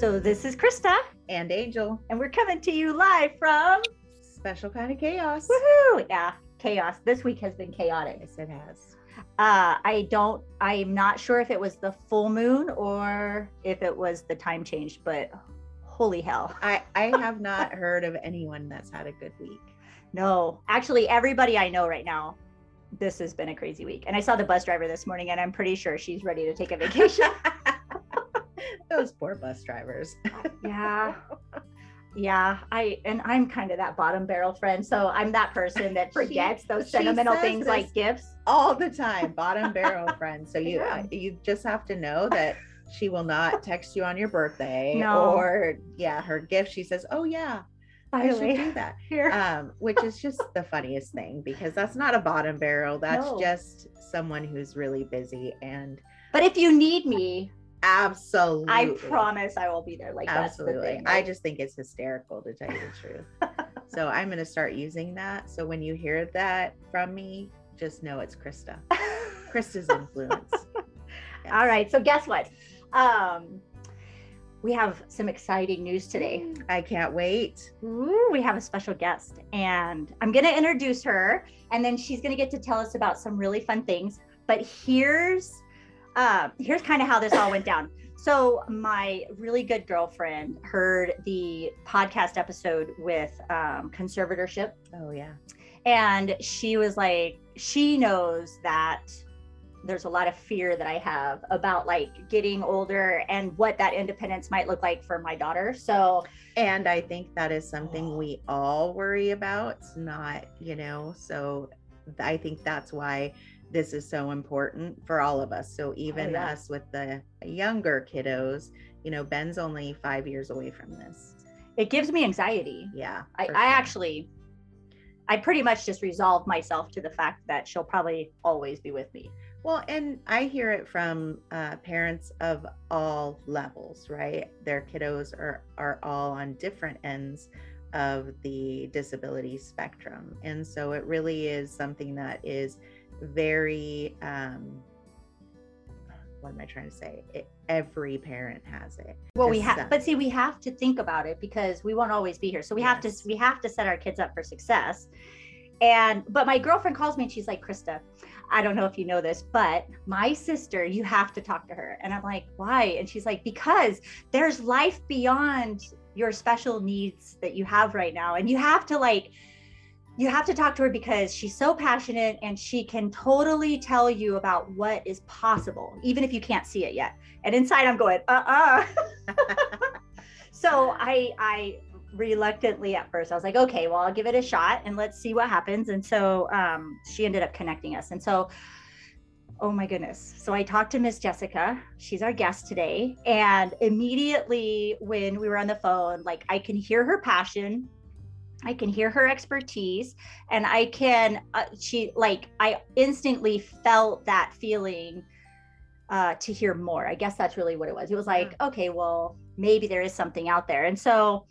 So this is Krista, and Angel. and we're coming to you live from Special kind of chaos. woohoo! Yeah, chaos. This week has been chaotic. Yes, it has. Uh, I don't. I'm not sure if it was the full moon or if it was the time change, but holy hell! I I have not heard of anyone that's had a good week. No, actually, everybody I know right now, this has been a crazy week. And I saw the bus driver this morning, and I'm pretty sure she's ready to take a vacation. Those poor bus drivers. yeah yeah i and i'm kind of that bottom barrel friend so i'm that person that She- forgets those sentimental things like gifts All the time, bottom barrel friend. So you Yeah. you just have to know that she will not text you on your birthday No. or yeah, her gift. She says, "Oh yeah, I should do that." here um, which is just the funniest thing because that's not a bottom barrel. That's No. just someone who's really busy and but if you need me absolutely. i promise i will be there like absolutely. thing I just think it's hysterical to tell you the truth. so I'm going to start using that. So when you hear that from me, just know it's Krista. Krista's influence. Yes. all right so guess what um we have some exciting news today I can't wait. Ooh, we have a special guest and i'm going to introduce her and then she's going to get to tell us about some really fun things but here's uh, here's kind of how this all went down so my really good girlfriend heard the podcast episode with um, conservatorship Oh yeah. and she was like she knows that there's a lot of fear that i have about like getting older and what that independence might look like for my daughter so And I think that is something we all worry about. It's not, you know, so I think that's why this is so important for all of us. So even yeah. us with the younger kiddos, you know, Ben's only five years away from this. it gives me anxiety Yeah. I, for I actually i pretty much just resolved myself to the fact that she'll probably always be with me Well, and I hear it from uh, parents of all levels, right? Their kiddos are are all on different ends of the disability spectrum, and so it really is something that is very. Um, what am I trying to say? It, every parent has it. well we have but see we have to think about it because we won't always be here so we have to we have to set our kids up for success and but my girlfriend calls me and she's like krista i don't know if you know this but my sister you have to talk to her and i'm like why and she's like because there's life beyond your special needs that you have right now and you have to like you have to talk to her because she's so passionate and she can totally tell you about what is possible even if you can't see it yet. And inside i'm going uh-uh. So i i reluctantly at first i was like okay well i'll give it a shot and let's see what happens. And so um, she ended up connecting us. And so oh my goodness. So i talked to miss jessica. She's our guest today. And immediately when we were on the phone like i can hear her passion i can hear her expertise and i can uh, she like i instantly felt that feeling uh, to hear more i guess that's really what it was it was like okay well maybe there is something out there and so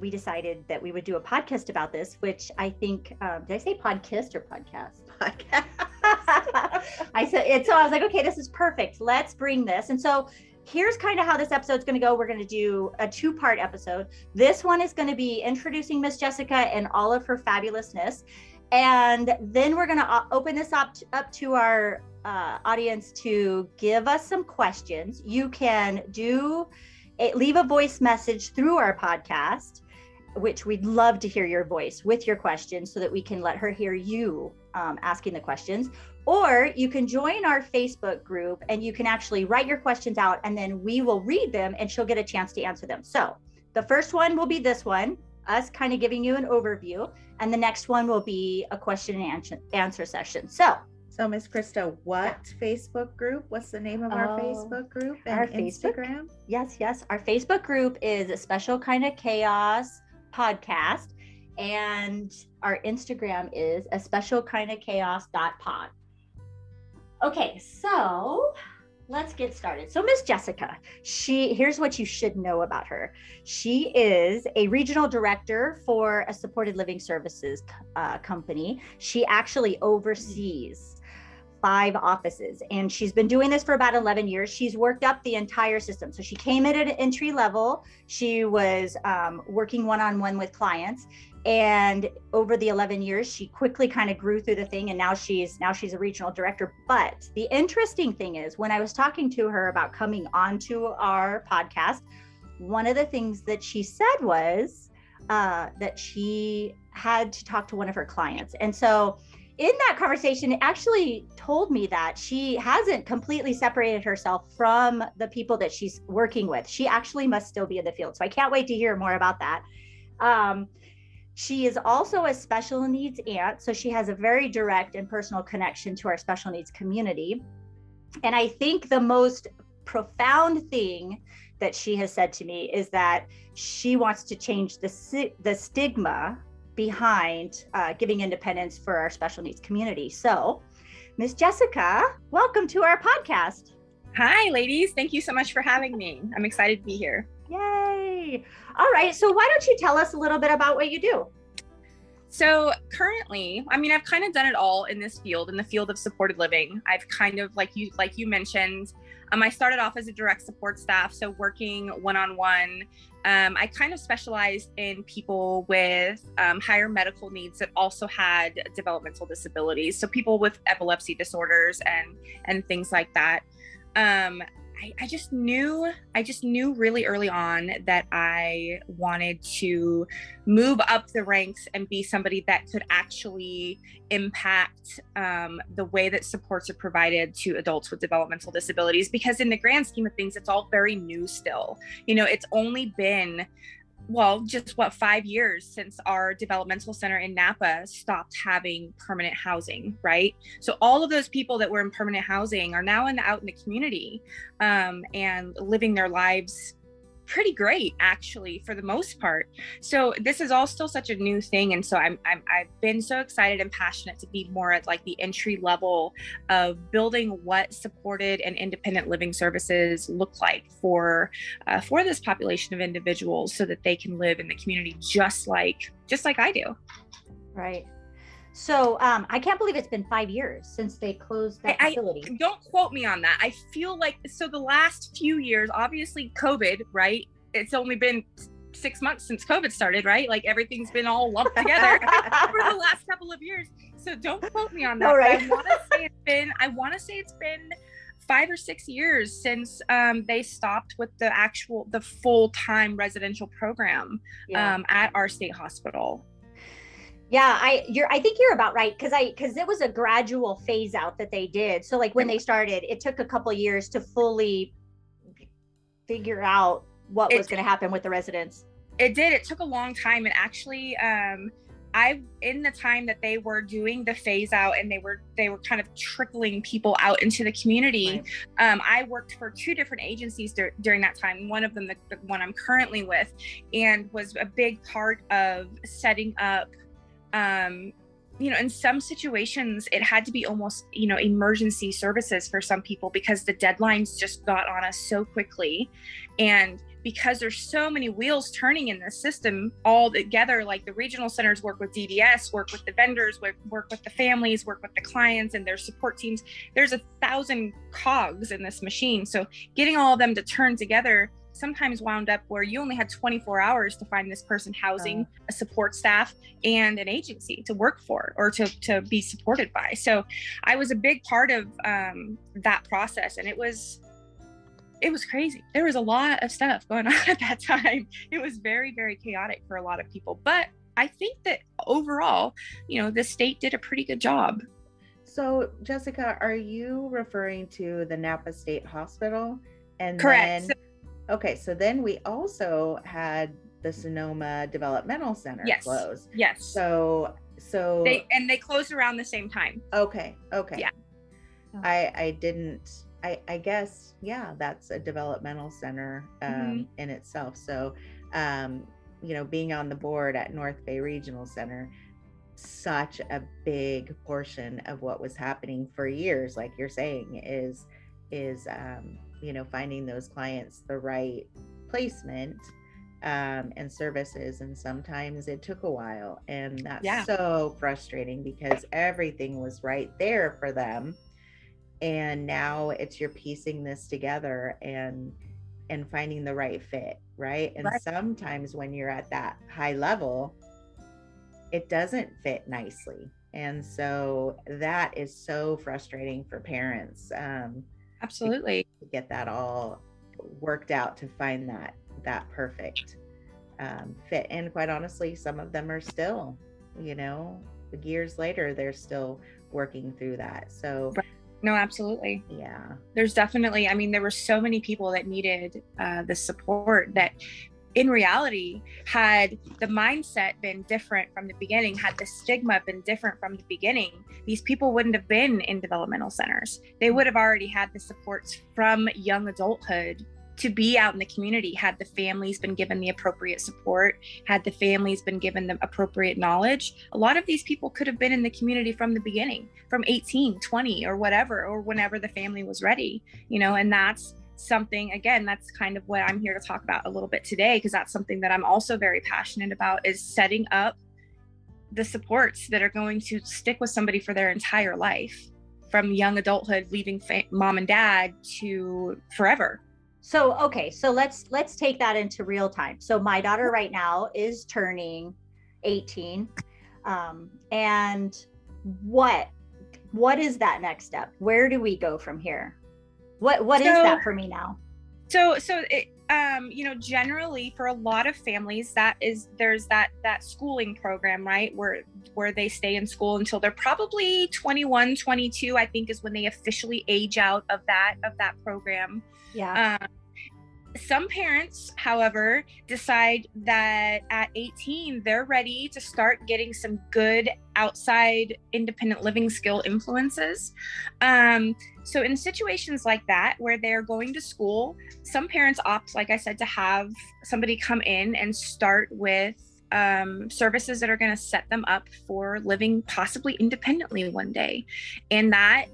we decided that we would do a podcast about this which i think um, did i say podcast or podcast Podcast. I said it. So I was like, okay, this is perfect. Let's bring this. And so here's kind of how this episode's going to go. We're going to do a two part episode. This one is going to be introducing Miss Jessica and all of her fabulousness. And then we're going to open this up to, up to our uh, audience to give us some questions. You can do a, leave a voice message through our podcast, which we'd love to hear your voice with your questions so that we can let her hear you um, asking the questions. Or you can join our Facebook group and you can actually write your questions out and then we will read them and she'll get a chance to answer them. So the first one will be this one, us kind of giving you an overview. And the next one will be a question and answer, answer session. So So, Miss Krista, what Facebook group? What's the name of our Oh, Facebook group and our Facebook? Instagram? Yes, yes. Our Facebook group is a special kind of chaos podcast. And our Instagram is a special kind of chaos dot pod. Okay, so let's get started. So Miss Jessica, she here's what you should know about her. She is a regional director for a supported living services uh, company. She actually oversees five offices and she's been doing this for about 11 years she's worked up the entire system so she came in at an entry level she was um, working one-on-one with clients and over the 11 years she quickly kind of grew through the thing and now she's now she's a regional director but the interesting thing is when i was talking to her about coming onto our podcast one of the things that she said was uh, that she had to talk to one of her clients and so in that conversation, it actually told me that she hasn't completely separated herself from the people that she's working with. She actually must still be in the field. So I can't wait to hear more about that. Um, she is also a special needs aunt. So she has a very direct and personal connection to our special needs community. And I think the most profound thing that she has said to me is that she wants to change the, the stigma behind uh, giving independence for our special needs community. So, Miss Jessica, welcome to our podcast. Hi, ladies. Thank you so much for having me. I'm excited to be here. Yay. All right. So, why don't you tell us a little bit about what you do? So, currently, I mean, I've kind of done it all in this field, in the field of supported living. I've kind of like you like you mentioned, um, I started off as a direct support staff, so working one on one. I kind of specialized in people with um, higher medical needs that also had developmental disabilities, so people with epilepsy disorders and and things like that. Um, I, I just knew I just knew really early on that I wanted to move up the ranks and be somebody that could actually impact um, the way that supports are provided to adults with developmental disabilities because in the grand scheme of things it's all very new still. You know it's only been well, just what five years since our developmental center in Napa stopped having permanent housing, right? So all of those people that were in permanent housing are now in out in the community um, and living their lives pretty great actually for the most part. So this is all still such a new thing and so I'm, I'm i've been so excited and passionate to be more at like the entry level of building what supported and independent living services look like for uh, for this population of individuals so that they can live in the community just like just like i do. Right so um, I can't believe it's been five years since they closed that I, facility. I, don't quote me on that. I feel like so the last few years, obviously COVID, right? It's only been six months since COVID started, right? Like everything's been all lumped together for the last couple of years. So don't quote me on that. All right. I want to say it's been. I want to say it's been five or six years since um, they stopped with the actual the full time residential program yeah. um, at our state hospital. Yeah, I you're I think you're about right because I because it was a gradual phase out that they did. So like when they started, it took a couple years to fully figure out what it, was going to happen with the residents. It did. It took a long time, and actually, um, I in the time that they were doing the phase out and they were they were kind of trickling people out into the community. Right. Um, I worked for two different agencies dur- during that time. One of them, the, the one I'm currently with, and was a big part of setting up um, you know, in some situations, it had to be almost, you know, emergency services for some people because the deadlines just got on us so quickly. And because there's so many wheels turning in the system all together, like the regional centers work with DDS, work with the vendors, work, work with the families, work with the clients and their support teams. There's a thousand cogs in this machine. So getting all of them to turn together sometimes wound up where you only had 24 hours to find this person housing, uh, a support staff, and an agency to work for or to, to be supported by. So I was a big part of um, that process. And it was, it was crazy. There was a lot of stuff going on at that time. It was very, very chaotic for a lot of people. But I think that overall, you know, the state did a pretty good job. So, Jessica, are you referring to the Napa State Hospital? And correct. Then, Okay, so then we also had the Sonoma Developmental Center yes. close. Yes. So so they and they closed around the same time. Okay. Okay. Yeah. I I didn't I I guess yeah, that's a developmental center um mm-hmm. in itself. So um you know, being on the board at North Bay Regional Center such a big portion of what was happening for years like you're saying is is um you know finding those clients the right placement um, and services and sometimes it took a while and that's yeah. so frustrating because everything was right there for them and now it's you're piecing this together and and finding the right fit right and Right. sometimes when you're at that high level it doesn't fit nicely and so that is so frustrating for parents um, Absolutely. To get that all worked out to find that that perfect um, fit and quite honestly some of them are still you know years later they're still working through that so Right. No, absolutely. yeah There's definitely, I mean, there were so many people that needed uh, the support that in reality, had the mindset been different from the beginning, had the stigma been different from the beginning, these people wouldn't have been in developmental centers. They would have already had the supports from young adulthood to be out in the community had the families been given the appropriate support had the families been given the appropriate knowledge a lot of these people could have been in the community from the beginning from 18 20 or whatever or whenever the family was ready you know and that's something again that's kind of what i'm here to talk about a little bit today because that's something that i'm also very passionate about is setting up the supports that are going to stick with somebody for their entire life from young adulthood leaving fa- mom and dad to forever So okay, so let's let's take that into real time. So my daughter right now is turning 18. Um, and what what is that next step? Where do we go from here? What what is So- that for me now? so so it um you know generally for a lot of families that is there's that that schooling program right where where they stay in school until they're probably 21 22 i think is when they officially age out of that of that program Yeah. um, some parents, however, decide that at 18, they're ready to start getting some good outside independent living skill influences. Um, so, in situations like that, where they're going to school, some parents opt, like I said, to have somebody come in and start with um, services that are going to set them up for living possibly independently one day. And that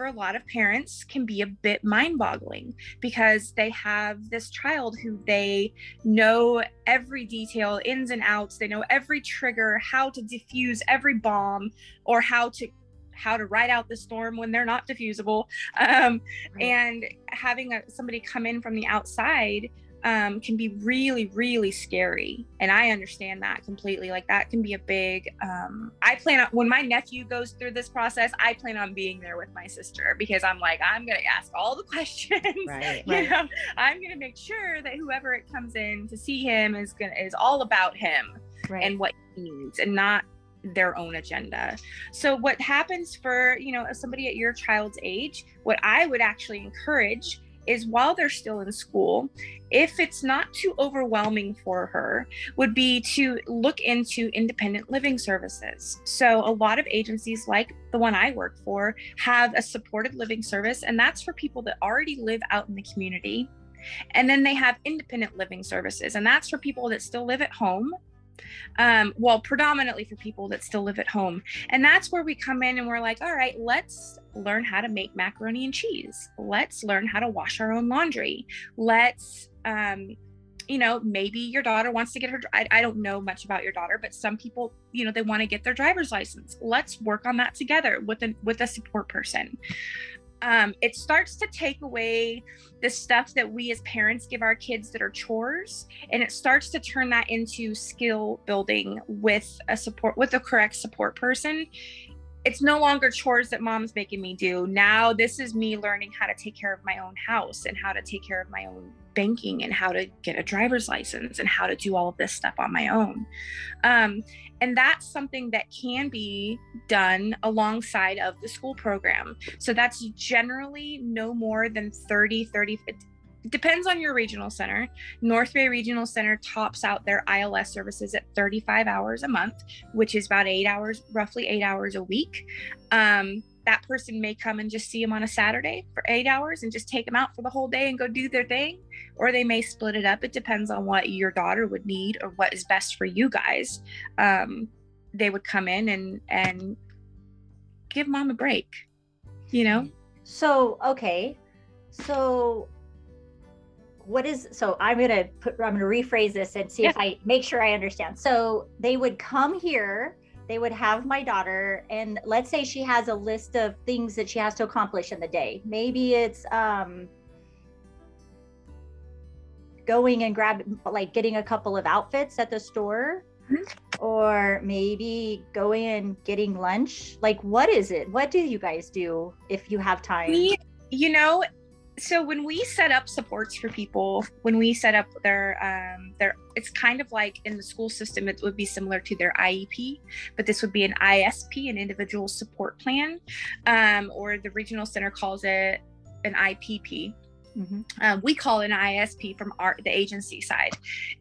for a lot of parents can be a bit mind boggling because they have this child who they know every detail ins and outs they know every trigger how to diffuse every bomb or how to how to ride out the storm when they're not diffusable um, Right. and having a, somebody come in from the outside um, can be really really scary and i understand that completely like that can be a big um, i plan on when my nephew goes through this process i plan on being there with my sister because i'm like i'm gonna ask all the questions right you Right. know i'm gonna make sure that whoever it comes in to see him is gonna is all about him right. and what he needs and not their own agenda. So what happens for you know somebody at your child's age what i would actually encourage is while they're still in school if it's not too overwhelming for her would be to look into independent living services. So a lot of agencies like the one i work for have a supported living service and that's for people that already live out in the community. And then they have independent living services and that's for people that still live at home um, well, predominantly for people that still live at home. And that's where we come in and we're like, all right, let's learn how to make macaroni and cheese. Let's learn how to wash our own laundry. Let's, um, you know, maybe your daughter wants to get her. I, I don't know much about your daughter, but some people, you know, they want to get their driver's license. Let's work on that together with a with a support person. Um, it starts to take away the stuff that we as parents give our kids that are chores and it starts to turn that into skill building with a support with the correct support person it's no longer chores that mom's making me do. Now this is me learning how to take care of my own house and how to take care of my own banking and how to get a driver's license and how to do all of this stuff on my own. Um, and that's something that can be done alongside of the school program. So that's generally no more than 30 30 it depends on your regional center. North bay regional center tops out their ils services at 35 hours a month which is about eight hours roughly eight hours a week. Um, that person may come and just see them on a saturday for eight hours and just take them out for the whole day and go do their thing. Or they may split it up. It depends on what your daughter would need or what is best for you guys. Um, they would come in and and give mom a break you know? So, okay. So what is so I'm going to put I'm going to rephrase this and see if I make sure I understand. So, they would come here, they would have my daughter and let's say she has a list of things that she has to accomplish in the day. Maybe it's um going and grab like getting a couple of outfits at the store mm-hmm. or maybe going and getting lunch. Like what is it? What do you guys do if you have time? We, you know so when we set up supports for people when we set up their um their it's kind of like in the school system it would be similar to their iep but this would be an isp an individual support plan um, or the regional center calls it an ipp Mm-hmm. Um, we call an ISP from our the agency side,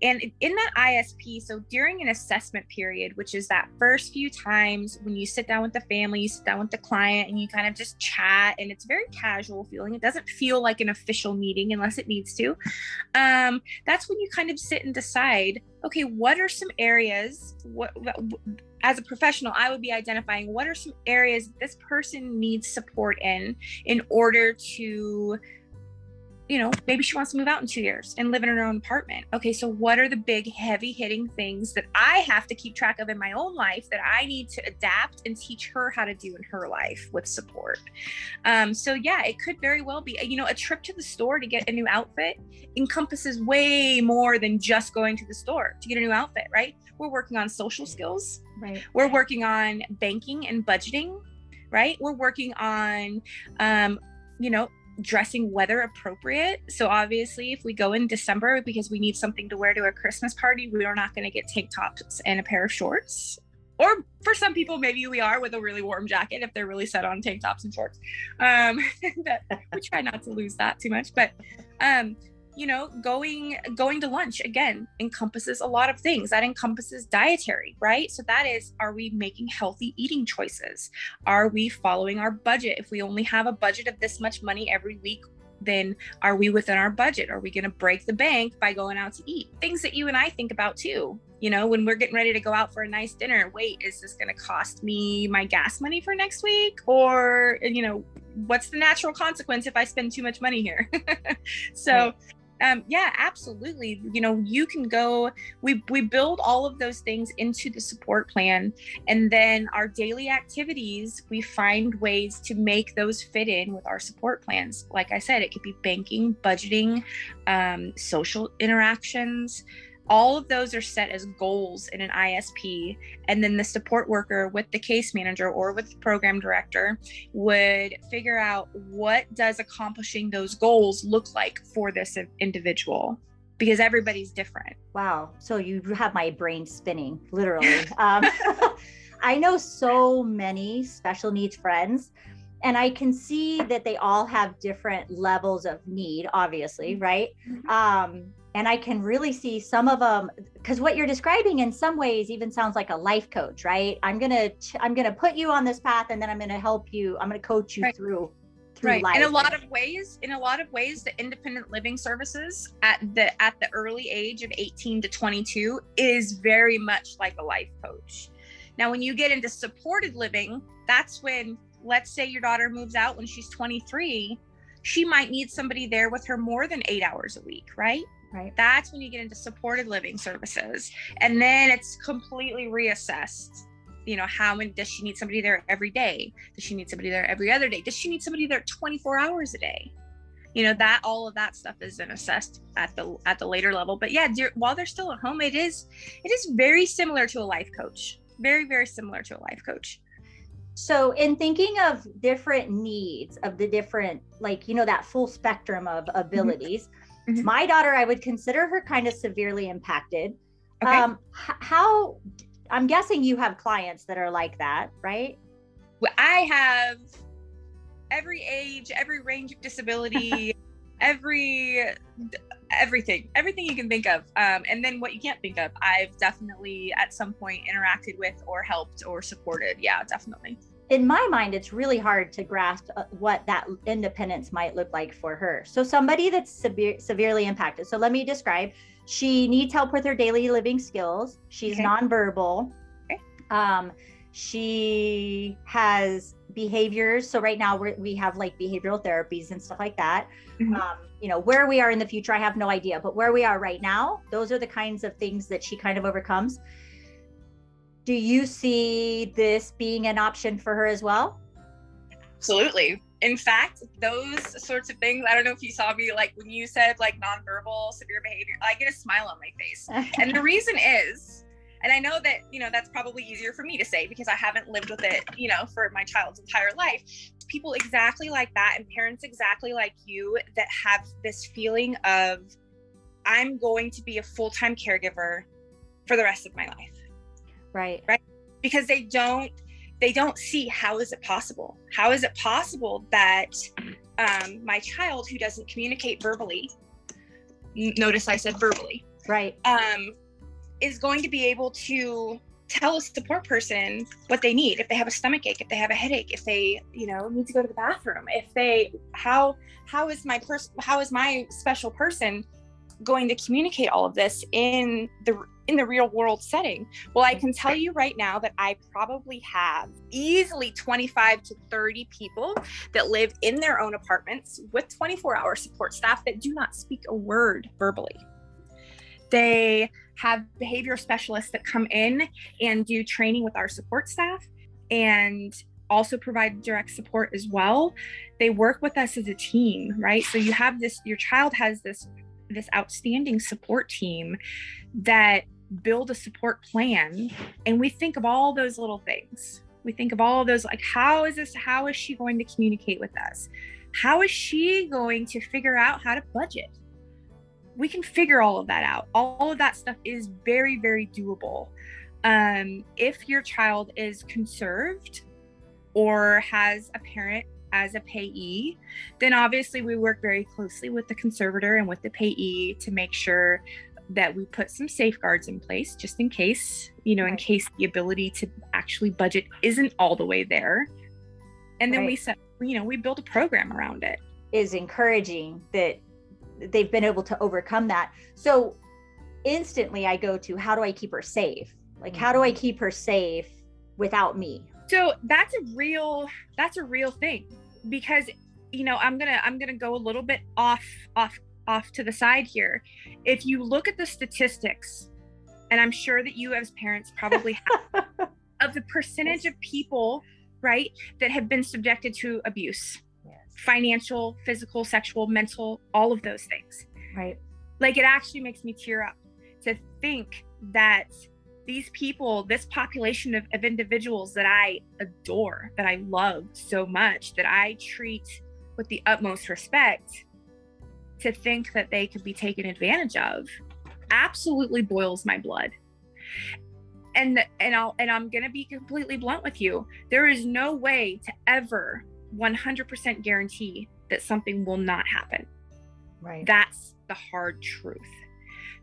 and in that ISP, so during an assessment period, which is that first few times when you sit down with the family, you sit down with the client, and you kind of just chat, and it's very casual feeling. It doesn't feel like an official meeting unless it needs to. Um, that's when you kind of sit and decide, okay, what are some areas? What, what as a professional, I would be identifying what are some areas this person needs support in in order to you know, maybe she wants to move out in two years and live in her own apartment. Okay, so what are the big, heavy hitting things that I have to keep track of in my own life that I need to adapt and teach her how to do in her life with support? Um, so, yeah, it could very well be, you know, a trip to the store to get a new outfit encompasses way more than just going to the store to get a new outfit, right? We're working on social skills, right? We're working on banking and budgeting right? We're working on, um, you know, dressing weather appropriate. So obviously, if we go in December because we need something to wear to a Christmas party, we are not going to get tank tops and a pair of shorts. Or for some people, maybe we are with a really warm jacket if they're really set on tank tops and shorts. Um, we try not to lose that too much, but um, you know going going to lunch again encompasses a lot of things. That encompasses dietary right? So that is are we making healthy eating choices? Are we following our budget? If we only have a budget of this much money every week then are we within our budget? Are we going to break the bank by going out to eat? Things that you and i think about too you know when we're getting ready to go out for a nice dinner wait is this going to cost me my gas money for next week? Or you know what's the natural consequence if i spend too much money here? So right um, yeah absolutely. You know you can go we we build all of those things into the support plan and then our daily activities we find ways to make those fit in with our support plans. Like i said it could be banking budgeting um, social interactions all of those are set as goals in an ISP. And then the support worker with the case manager or with the program director would figure out what does accomplishing those goals look like for this individual because everybody's different. Wow. So you have my brain spinning, literally. um, I know so many special needs friends and I can see that they all have different levels of need, obviously, right? Mm-hmm. Um, and i can really see some of them because what you're describing in some ways even sounds like a life coach right i'm gonna i'm gonna put you on this path and then i'm gonna help you i'm gonna coach you right. through right life. in a lot of ways in a lot of ways the independent living services at the at the early age of 18 to 22 is very much like a life coach now when you get into supported living that's when let's say your daughter moves out when she's 23 she might need somebody there with her more than eight hours a week right Right. That's when you get into supported living services. And then it's completely reassessed. You know, how many does she need somebody there every day? Does she need somebody there every other day? Does she need somebody there 24 hours a day? You know, that all of that stuff is then assessed at the at the later level. But yeah, dear, while they're still at home, it is it is very similar to a life coach. Very, very similar to a life coach. So, in thinking of different needs of the different, like, you know, that full spectrum of mm-hmm. abilities, mm-hmm Mm-hmm. My daughter, I would consider her kind of severely impacted. Okay. Um, h- how I'm guessing you have clients that are like that, right? I have every age, every range of disability, every everything, everything you can think of. Um, and then what you can't think of, I've definitely at some point interacted with or helped or supported. Yeah, definitely in my mind, it's really hard to grasp uh, what that independence might look like for her. So, somebody that's severe, severely impacted. So, let me describe. She needs help with her daily living skills. She's okay. nonverbal. Okay. Um, she has behaviors. So, right now we we have like behavioral therapies and stuff like that. Mm-hmm. Um, you know, where we are in the future, I have no idea. But where we are right now, those are the kinds of things that she kind of overcomes do you see this being an option for her as well? Absolutely. In fact, those sorts of things, I don't know if you saw me like when you said like nonverbal severe behavior, I get a smile on my face. and the reason is, and I know that, you know, that's probably easier for me to say because I haven't lived with it, you know, for my child's entire life. People exactly like that and parents exactly like you that have this feeling of, I'm going to be a full time caregiver for the rest of my life. Right. Right. Because they don't they don't see how is it possible how is it possible that um, my child who doesn't communicate verbally notice i said verbally right um, is going to be able to tell a support person what they need if they have a stomach ache if they have a headache if they you know need to go to the bathroom if they how how is my person how is my special person going to communicate all of this in the in the real world setting? Well, I can tell you right now that I probably have easily 25 to 30 people that live in their own apartments with 24 hour support staff that do not speak a word verbally. They have behavior specialists that come in and do training with our support staff and also provide direct support as well. They work with us as a team, right? So you have this, your child has this this outstanding support team that build a support plan and we think of all those little things. We think of all of those like how is this how is she going to communicate with us? How is she going to figure out how to budget? We can figure all of that out. All of that stuff is very very doable. Um, if your child is conserved or has a parent as a payee, then obviously we work very closely with the conservator and with the payee to make sure that we put some safeguards in place just in case, you know, right. in case the ability to actually budget isn't all the way there. And then right. we set, you know, we build a program around it. Is encouraging that they've been able to overcome that. So instantly I go to how do I keep her safe? Like, how do I mm-hmm. keep her safe without me? So that's a real, that's a real thing because you know i'm gonna i'm gonna go a little bit off off off to the side here. If you look at the statistics, and I'm sure that you as parents probably have, of the percentage of people, right, that have been subjected to abuse, yes. financial, physical, sexual, mental, all of those things. Right. Like it actually makes me tear up to think that these people, this population of, of individuals that I adore, that I love so much, that I treat with the utmost respect, to think that they could be taken advantage of absolutely boils my blood. And and I'll and I'm going to be completely blunt with you. There is no way to ever 100% guarantee that something will not happen. Right. That's the hard truth.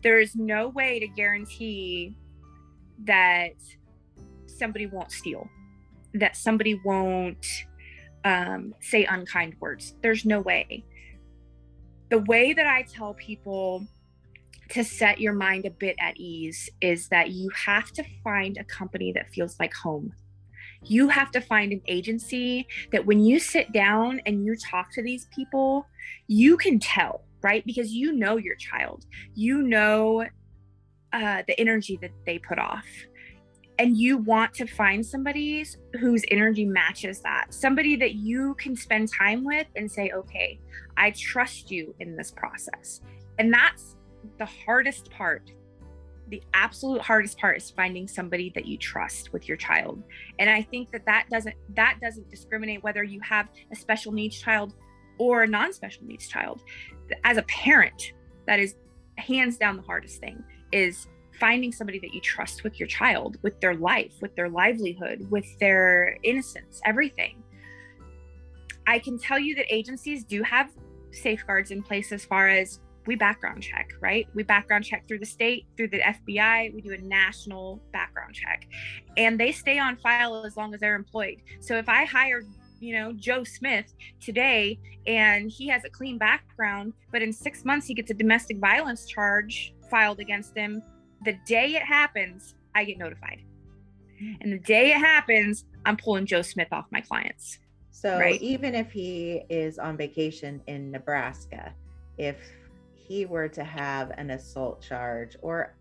There is no way to guarantee that somebody won't steal that somebody won't um, say unkind words. There's no way the way that I tell people to set your mind a bit at ease is that you have to find a company that feels like home. You have to find an agency that when you sit down and you talk to these people, you can tell, right? Because you know your child, you know uh, the energy that they put off and you want to find somebody whose energy matches that somebody that you can spend time with and say okay i trust you in this process. And that's the hardest part. The absolute hardest part is finding somebody that you trust with your child. And i think that that doesn't that doesn't discriminate whether you have a special needs child or a non-special needs child. As a parent that is hands down the hardest thing is finding somebody that you trust with your child, with their life, with their livelihood, with their innocence, everything. I can tell you that agencies do have safeguards in place as far as we background check, right? We background check through the state, through the FBI, we do a national background check. And they stay on file as long as they're employed. So if I hire you know joe smith today and he has a clean background but in six months he gets a domestic violence charge filed against him the day it happens, I get notified. Hmm. And the day it happens, I'm pulling Joe Smith off my clients. So right? even if he is on vacation in Nebraska, if he were to have an assault charge or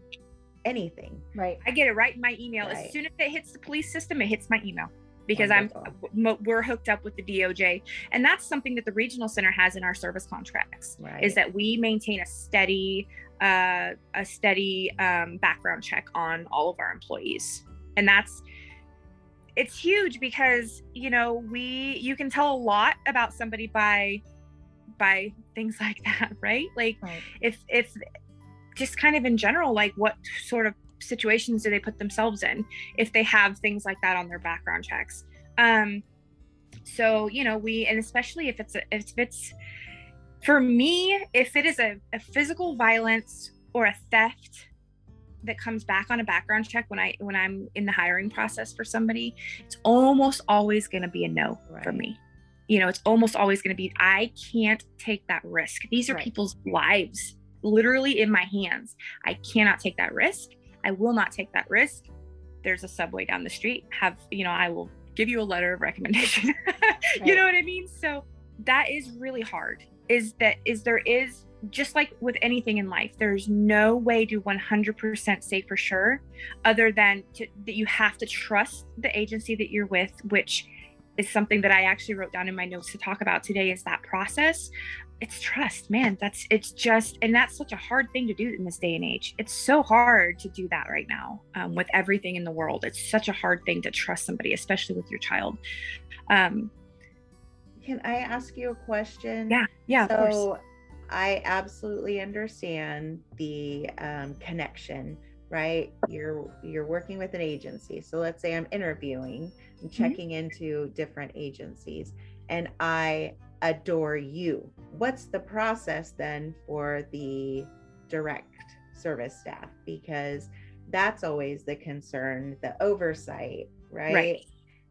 anything. Right. I get it right in my email. Right. As soon as it hits the police system, it hits my email because Wonderful. I'm we're hooked up with the DOJ, and that's something that the regional center has in our service contracts. Right. Is that we maintain a steady, uh, a steady um, background check on all of our employees, and that's it's huge because you know we you can tell a lot about somebody by by things like that, right? Like Right. if if just kind of in general like what sort of situations do they put themselves in if they have things like that on their background checks um so you know we and especially if it's a, if it's for me if it is a, a physical violence or a theft that comes back on a background check when i when i'm in the hiring process for somebody it's almost always going to be a no for me. You know it's almost always going to be i can't take that risk. These are Right. people's lives literally in my hands. I cannot take that risk. I will not take that risk. There's a subway down the street. Have you know i will give you a letter of recommendation. You Right. know what i mean? So that is really hard is that is there is just like with anything in life there's no way to 100% say for sure other than to, that you have to trust the agency that you're with which is something that i actually wrote down in my notes to talk about today is that process. It's trust man. That's it's just and that's such a hard thing to do in this day and age. It's so hard to do that right now um, with everything in the world. It's such a hard thing to trust somebody especially with your child. Um Can I ask you a question? yeah yeah of course So I absolutely understand the um, connection, right? You're you're working with an agency. So let's say I'm interviewing, I'm Mm-hmm. checking into different agencies, and I adore you. What's the process then for the direct service staff? Because that's always the concern, the oversight, right? Right.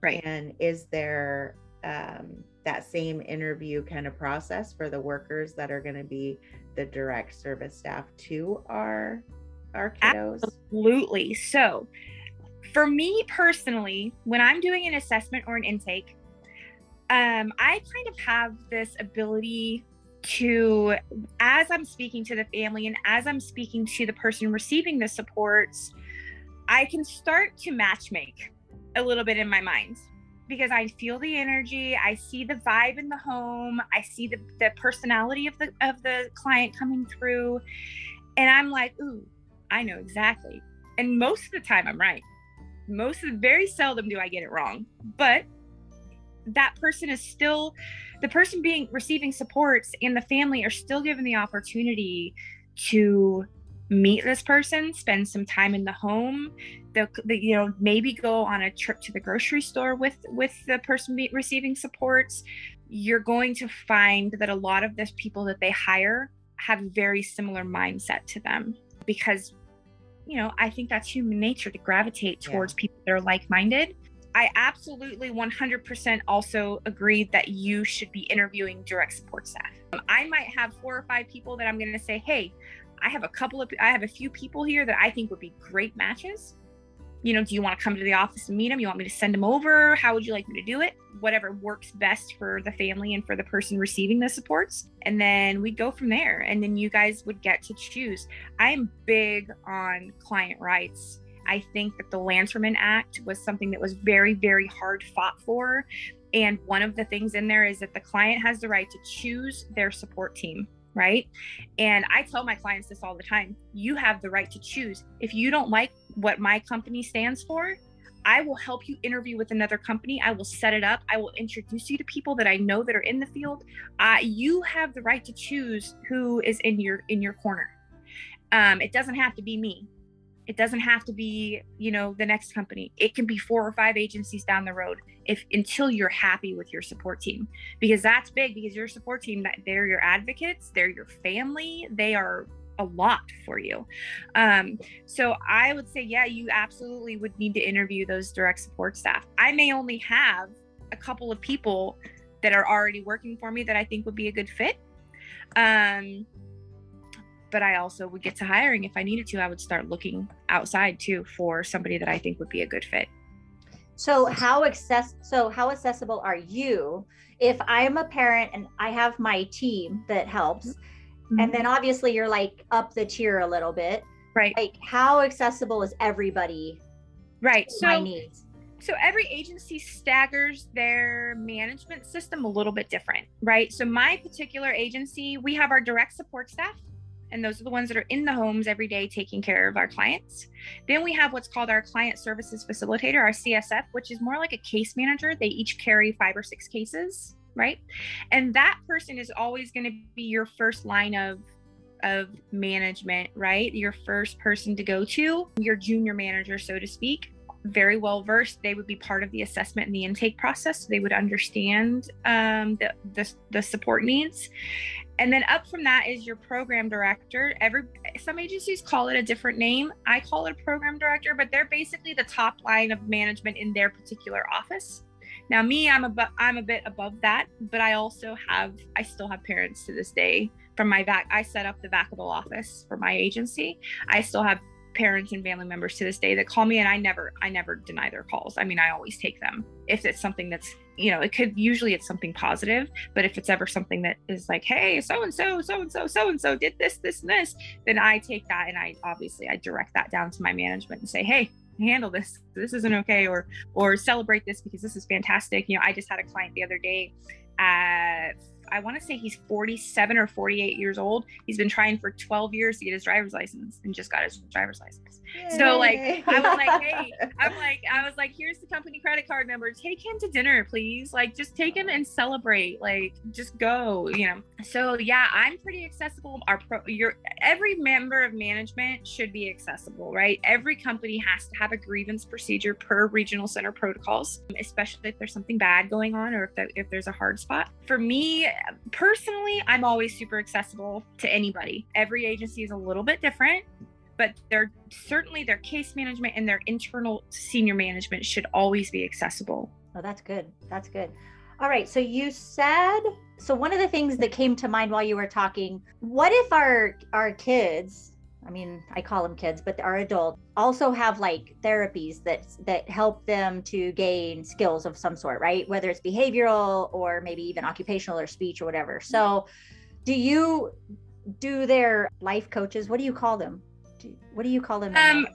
Right. And is there um, that same interview kind of process for the workers that are going to be the direct service staff to our our kiddos? Absolutely. So, for me personally, when I'm doing an assessment or an intake, um, I kind of have this ability to, as I'm speaking to the family and as I'm speaking to the person receiving the supports, I can start to matchmake a little bit in my mind because I feel the energy, I see the vibe in the home, I see the, the personality of the of the client coming through, and I'm like, ooh, I know exactly. And most of the time I'm right. Most of very seldom do I get it wrong. But that person is still the person being receiving supports and the family are still given the opportunity to meet this person, spend some time in the home, the, the you know maybe go on a trip to the grocery store with with the person be, receiving supports. You're going to find that a lot of the people that they hire have very similar mindset to them because you know i think that's human nature to gravitate Yeah. towards people that are like-minded i absolutely 100% also agree that you should be interviewing direct support staff Um, i might have four or five people that i'm going to say hey i have a couple of i have a few people here that i think would be great matches you know do you want to come to the office and meet them you want me to send them over? How would you like me to do it? Whatever works best for the family and for the person receiving the supports. And then we'd go from there. And then you guys would get to choose. I'm big on client rights. I think that the Lanterman act was something that was very very hard fought for. And one of the things in there is that the client has the right to choose their support team right? And i tell my clients this all the time. You have the right to choose. If you don't like what my company stands for I will help you interview with another company. I will set it up. I will introduce you to people that I know that are in the field. Uh, you have the right to choose who is in your in your corner. Um, it doesn't have to be me. It doesn't have to be you know the next company. It can be four or five agencies down the road if until you're happy with your support team because that's big because your support team that they're your advocates, they're your family, they are a lot for you. Um, so I would say, yeah, you absolutely would need to interview those direct support staff. I may only have a couple of people that are already working for me that I think would be a good fit. Um, but I also would get to hiring if I needed to. I would start looking outside too for somebody that I think would be a good fit. So how access so how accessible are you if I'm a parent and I have my team that helps Mm-hmm. And mm-hmm. then obviously you're like up the tier a little bit. Right. Like how accessible is everybody Right. to my needs? so every agency staggers their management system a little bit different, right? So my particular agency, we have our direct support staff and those are the ones that are in the homes every day taking care of our clients. Then we have what's called our client services facilitator, our CSF, which is more like a case manager. They each carry 5 or 6 cases, right? And that person is always going to be your first line of of management, right? Your first person to go to, your junior manager so to speak very well versed. They would be part of the assessment and the intake process. So they would understand um, the, the the support needs. And then up from that is your program director. Every some agencies call it a different name. I call it a program director, but they're basically the top line of management in their particular office. Now, me, I'm a I'm a bit above that, but I also have I still have parents to this day from my back. I set up the Vacaville office for my agency. I still have parents and family members to this day that call me and I never I never deny their calls. I mean, I always take them. If it's something that's, you know, it could usually it's something positive, but if it's ever something that is like, "Hey, so and so, so and so, so and so did this, this and this," then I take that and I obviously I direct that down to my management and say, "Hey, handle this. This isn't okay or or celebrate this because this is fantastic." You know, I just had a client the other day at I want to say he's 47 or 48 years old. He's been trying for 12 years to get his driver's license and just got his driver's license. So like I was like, hey, I'm like, I was like, here's the company credit card number. Take him to dinner, please. Like just take him and celebrate. Like just go, you know. So yeah, I'm pretty accessible. Our pro your every member of management should be accessible, right? Every company has to have a grievance procedure per regional center protocols, especially if there's something bad going on or if, if there's a hard spot. For me personally, I'm always super accessible to anybody. Every agency is a little bit different but they're certainly their case management and their internal senior management should always be accessible. Oh, that's good. That's good. All right. So you said so one of the things that came to mind while you were talking, what if our our kids, I mean, I call them kids, but our adult also have like therapies that that help them to gain skills of some sort, right? Whether it's behavioral or maybe even occupational or speech or whatever. So do you do their life coaches? What do you call them? what do you call them? Um,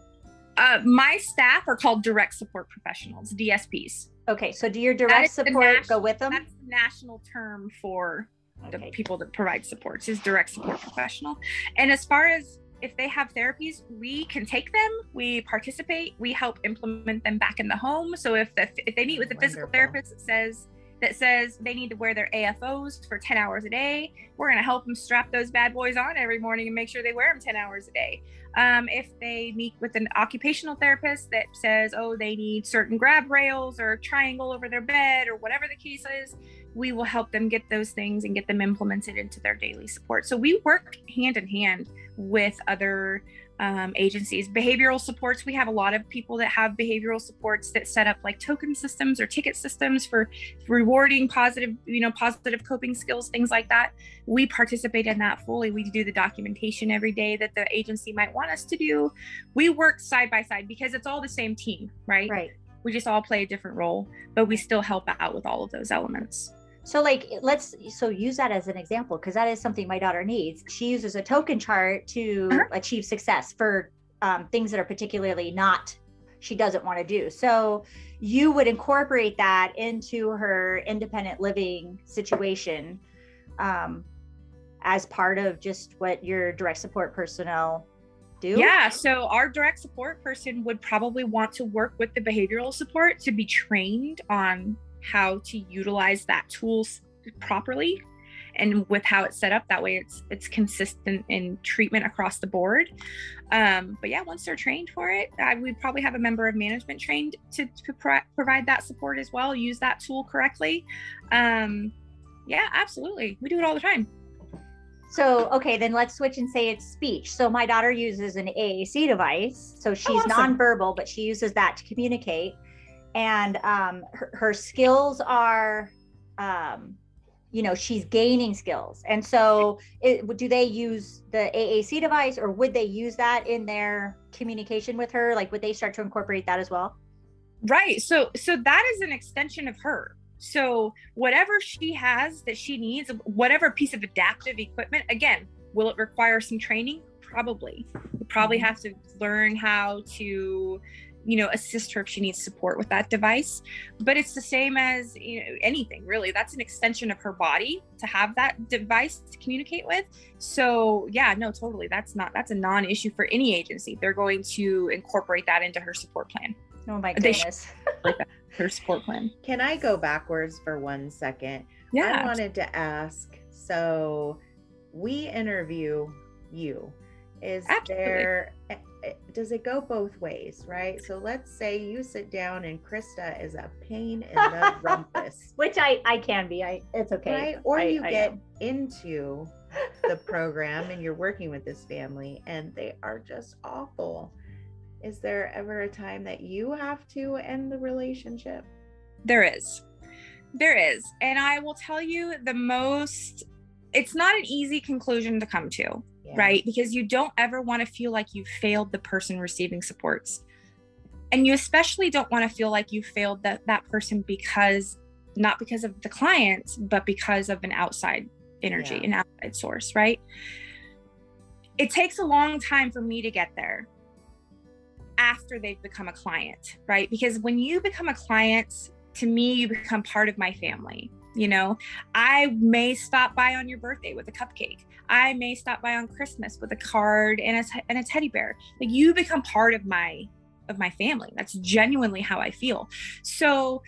uh, my staff are called direct support professionals, DSPs. Okay, so do your direct support go with them? That's the national term for okay. the people that provide supports is direct support professional. And as far as if they have therapies, we can take them, we participate, we help implement them back in the home. So if the, if they meet with a Wonderful. physical therapist that says that says they need to wear their AFOs for 10 hours a day. We're going to help them strap those bad boys on every morning and make sure they wear them 10 hours a day. Um, if they meet with an occupational therapist that says, oh, they need certain grab rails or triangle over their bed or whatever the case is, we will help them get those things and get them implemented into their daily support. So we work hand in hand with other um, agencies. Behavioral supports, we have a lot of people that have behavioral supports that set up like token systems or ticket systems for rewarding positive, you know, positive coping skills, things like that. We participate in that fully. We do the documentation every day that the agency might want us to do. We work side by side because it's all the same team, right? Right. We just all play a different role, but we still help out with all of those elements. So like let's so use that as an example because that is something my daughter needs. She uses a token chart to uh-huh. achieve success for um, things that are particularly not she doesn't want to do. So you would incorporate that into her independent living situation um, as part of just what your direct support personnel do? Yeah. So our direct support person would probably want to work with the behavioral support to be trained on how to utilize that tools properly and with how it's set up. That way it's it's consistent in treatment across the board. Um, but yeah once they're trained for it I would probably have a member of management trained to, to pro- provide that support as well use that tool correctly. Um, yeah absolutely. We do it all the time. So okay then let's switch and say it's speech. So my daughter uses an aac device. So she's oh, awesome. nonverbal but she uses that to communicate and um, her, her, skills are um, you know she's gaining skills. And so it, do they use the aac device or would they use that in their communication with her? Like would they start to incorporate that as well? Right. So so that is an extension of her. So whatever she has that she needs whatever piece of adaptive equipment again will it require some training? Probably. You probably Mm-hmm. have to learn how to you know assist her if she needs support with that device but it's the same as you know anything really that's an extension of her body to have that device to communicate with so yeah no totally that's not that's a non-issue for any agency they're going to incorporate that into her support plan Oh my goodness. her support plan Can I go backwards for one second? yeah I wanted to ask so we interview you. Is Absolutely. there Eh, does it go both ways, right? So let's say you sit down and Krista is a pain in the rumpus, Which I I can be. I it's okay. right? Or I- you I get am. into the program and you're working with this family and they are just awful. Is there ever a time that you have to end the relationship? There is. There is. And I will tell you the most, it's not an easy conclusion to come to, Yeah. right? Because you don't ever want to feel like you failed the person receiving supports. And you especially don't want to feel like you failed that, that person because, not because of the clients, but because of an outside energy, Yeah. an outside source, right? It takes a long time for me to get there after they've become a client, right? Because when you become a client, to me, you become part of my family. You know, I may stop by on your birthday with a cupcake. I may stop by on Christmas with a card and a, and a teddy bear. Like you become part of my of my family. That's genuinely how I feel. So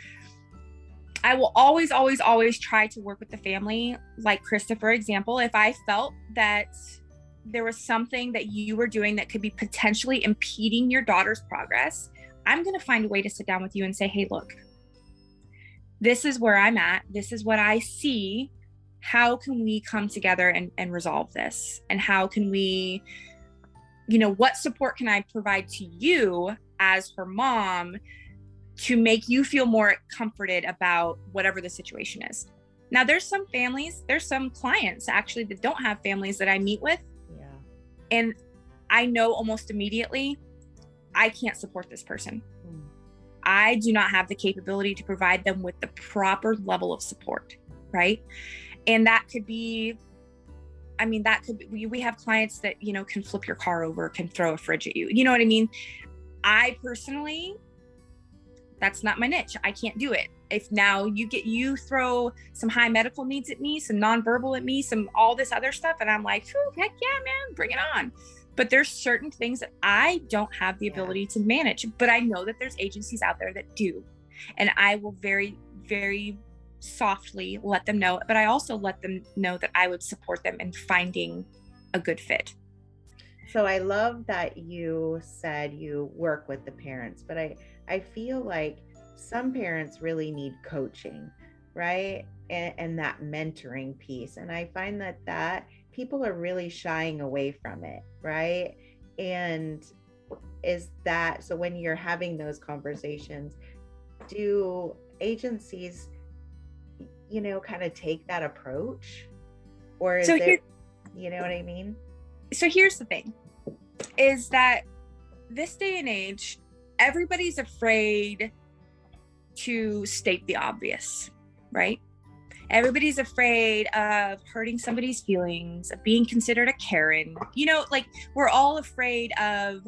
I will always, always, always try to work with the family. Like for example, if I felt that there was something that you were doing that could be potentially impeding your daughter's progress, I'm going to find a way to sit down with you and say, hey, look, this is where I'm at. This is what I see. How can we come together and, and resolve this? And how can we, you know, what support can I provide to you as her mom to make you feel more comforted about whatever the situation is? Now, there's some families, there's some clients actually that don't have families that I meet with Yeah. and I know almost immediately I can't support this person. Hmm. I do not have the capability to provide them with the proper level of support, right? And that could be I mean that could be we, have clients that, you know, can flip your car over, can throw a fridge at you. You know what I mean? I personally that's not my niche. I can't do it. If now you get you throw some high medical needs at me, some nonverbal at me, some all this other stuff, and I'm like, "Phew, heck yeah, man, bring it on. But there's certain things that I don't have the ability to manage. But I know that there's agencies out there that do. And I will very, very softly let them know. But I also let them know that I would support them in finding a good fit. So I love that you said you work with the parents, but I I feel like some parents really need coaching, right? And, and that mentoring piece. And I find that that people are really shying away from it, right? And is that so when you're having those conversations, do agencies you know kind of take that approach? Or is So it here- you know what I mean? so here's the thing is that this day and age everybody's afraid to state the obvious right? Everybody's afraid of hurting somebody's feelings of being considered a karen. You know like we're all afraid of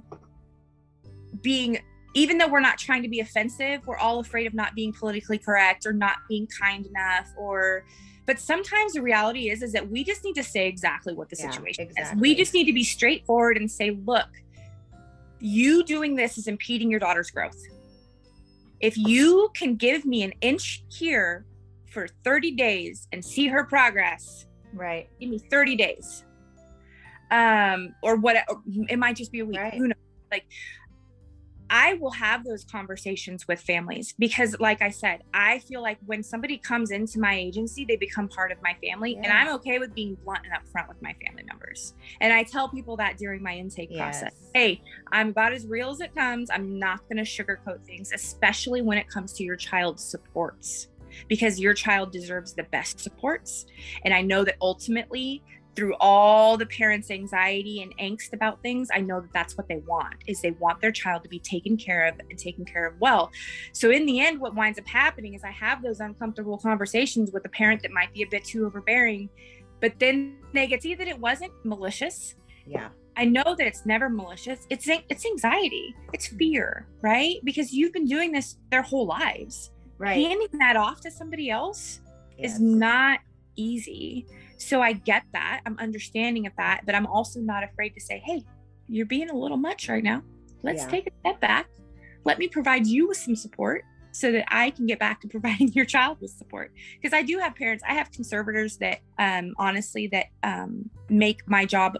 being even though we're not trying to be offensive we're all afraid of not being politically correct or not being kind enough or but sometimes the reality is is that we just need to say exactly what the Yeah, situation is we just need to be straightforward and say look you doing this is impeding your daughter's growth if you can give me an inch here for 30 days and see her progress Right. give me 30 days um or what or it might just be a week Right. who knows like i will have those conversations with families because like i said i feel like when somebody comes into my agency they become part of my family and i'm okay with being blunt and upfront with my family members. And i tell people that during my intake process. Yes. hey i'm about as real as it comes. I'm not going to sugarcoat things especially when it comes to your child's supports because your child deserves the best supports. And I know that ultimately, through all the parents' anxiety and angst about things, I know that that's what they want is they want their child to be taken care of and taken care of well. So in the end, what winds up happening is I have those uncomfortable conversations with a parent that might be a bit too overbearing. but then they get to see that it wasn't malicious Yeah. I know that it's never malicious. It's it's anxiety. It's fear, right? Because you've been doing this their whole lives. Right. Handing that off to somebody else Yes. is not easy. So I get that. I'm understanding of that, but I'm also not afraid to say, "Hey, you're being a little much right now. Let's Yeah. take a step back. Let me provide you with some support." So that I can get back to providing your child with support, because I do have parents. I have conservators that, um, honestly, that um, make my job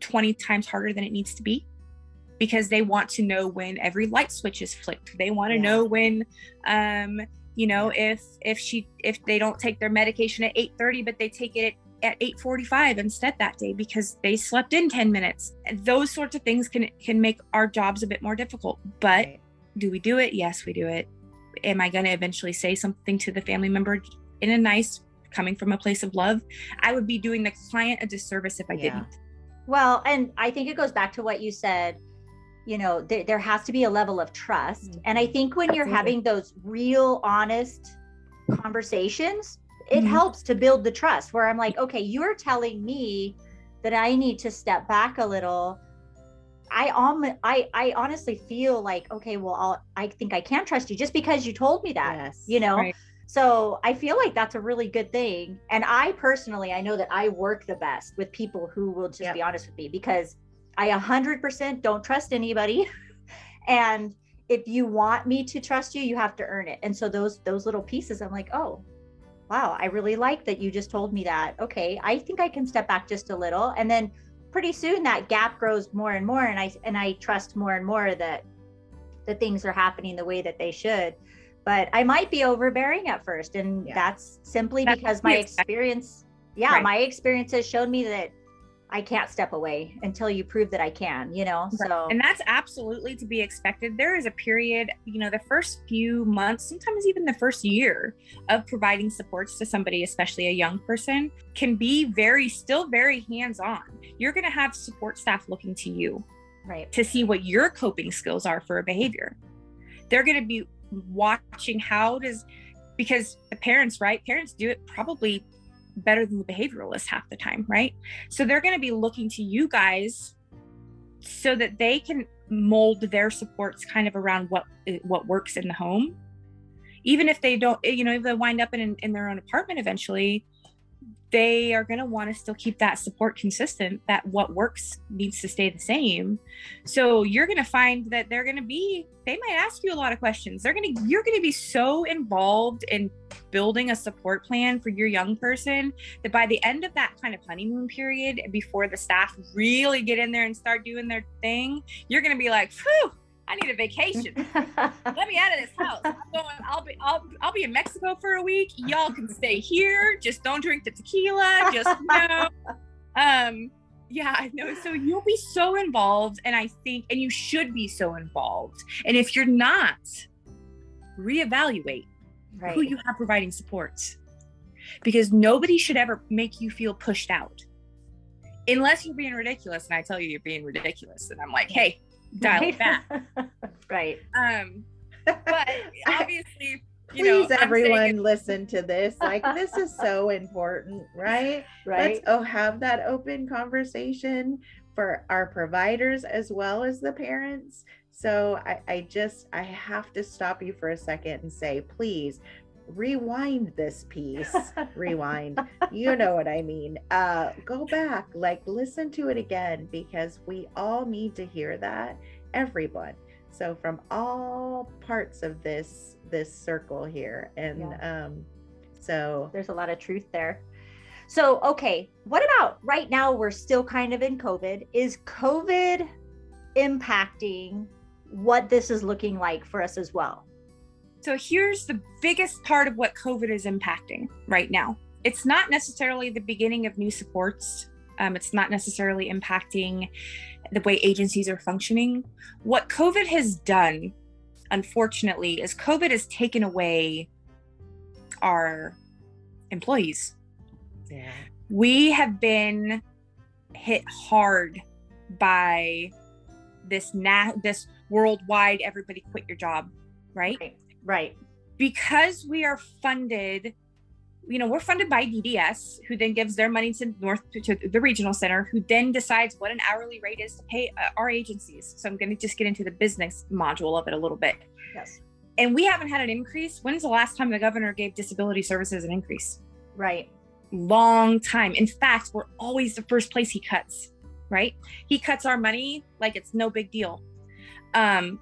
20 times harder than it needs to be because they want to know when every light switch is flicked they want to Yeah. know when um you know if if she if they don't take their medication at 8:30 but they take it at 8:45 instead that day because they slept in 10 minutes those sorts of things can can make our jobs a bit more difficult but do we do it yes we do it am i going to eventually say something to the family member in a nice coming from a place of love i would be doing the client a disservice if i Yeah. didn't Well, and I think it goes back to what you said. You know, there, there has to be a level of trust. Mm-hmm. And I think when you're Absolutely. having those real, honest conversations, it Mhm. helps to build the trust where I'm like, okay, you're telling me that I need to step back a little. I um I I honestly feel like okay, well, I'll, I think I can trust you just because you told me that. Yes. You know, Right. so I feel like that's a really good thing. And I personally, I know that I work the best with people who will just Yep. be honest with me because I 100% don't trust anybody. and if you want me to trust you, you have to earn it. And so those those little pieces, I'm like, oh, wow, I really like that you just told me that. Okay, I think I can step back just a little, and then pretty soon that gap grows more and more, and I and I trust more and more that the things are happening the way that they should. But I might be overbearing at first, and Yeah. that's simply That's because my experience. Yeah, Right. my experience has shown me that I can't step away until you prove that I can. You know, Right. so and that's absolutely to be expected there is a period you know the first few months sometimes even the first year of providing supports to somebody especially a young person can be very still very hands on you're going to have support staff looking to you right. to see what your coping skills are for a behavior they're going to be watching how does because the parents right parents do it probably better than the behavioralist half the time right? So they're going to be looking to you guys so that they can mold their supports kind of around what what works in the home. Even if they don't you know if they wind up in, in their own apartment eventually they are going to want to still keep that support consistent that what works needs to stay the same. So you're going to find that they're going to be they might ask you a lot of questions. They're going to you're going to be so involved in building a support plan for your young person that by the end of that kind of honeymoon period before the staff really get in there and start doing their thing you're going to be like phew i need a vacation let me out of this house. I'm going. I'll be. I'll. I'll be in Mexico for a week. Y'all can stay here. Just don't drink the tequila. Just no. Um. Yeah, I know. So you'll be so involved, and I think, and you should be so involved. And if you're not, reevaluate right. who you have providing support, because nobody should ever make you feel pushed out, unless you're being ridiculous. And I tell you, you're being ridiculous, and I'm like, hey, dial it back. right. Um. But obviously you know, Please, I'm everyone, listen to this. Like, this is so important, right? Right. Let's oh have that open conversation for our providers as well as the parents. So I, I just I have to stop you for a second and say, please rewind this piece. rewind. You know what I mean. Uh go back, like listen to it again because we all need to hear that. Everyone. So from all parts of this this circle here. And um so There's a lot of truth there. So, okay, what about right now? We're still kind of in COVID. Is COVID impacting what this is looking like for us as well? So here's the biggest part of what COVID is impacting right now. It's not necessarily the beginning of new supports. Um, it's not necessarily impacting the way agencies are functioning. What COVID has done, unfortunately, is COVID has taken away our employees. yeah. We have been hit hard by this na- this worldwide everybody quit your job, right? Right. Right. because we are funded you know, we're funded by DDS, who then gives their money to North to the regional center, who then decides what an hourly rate is to pay uh, our agencies. So I'm going to just get into the business module of it a little bit. Yes. And we haven't had an increase. When's the last time the governor gave disability services an increase? Right. Long time. In fact, we're always the first place he cuts. Right? He cuts our money like it's no big deal. Um,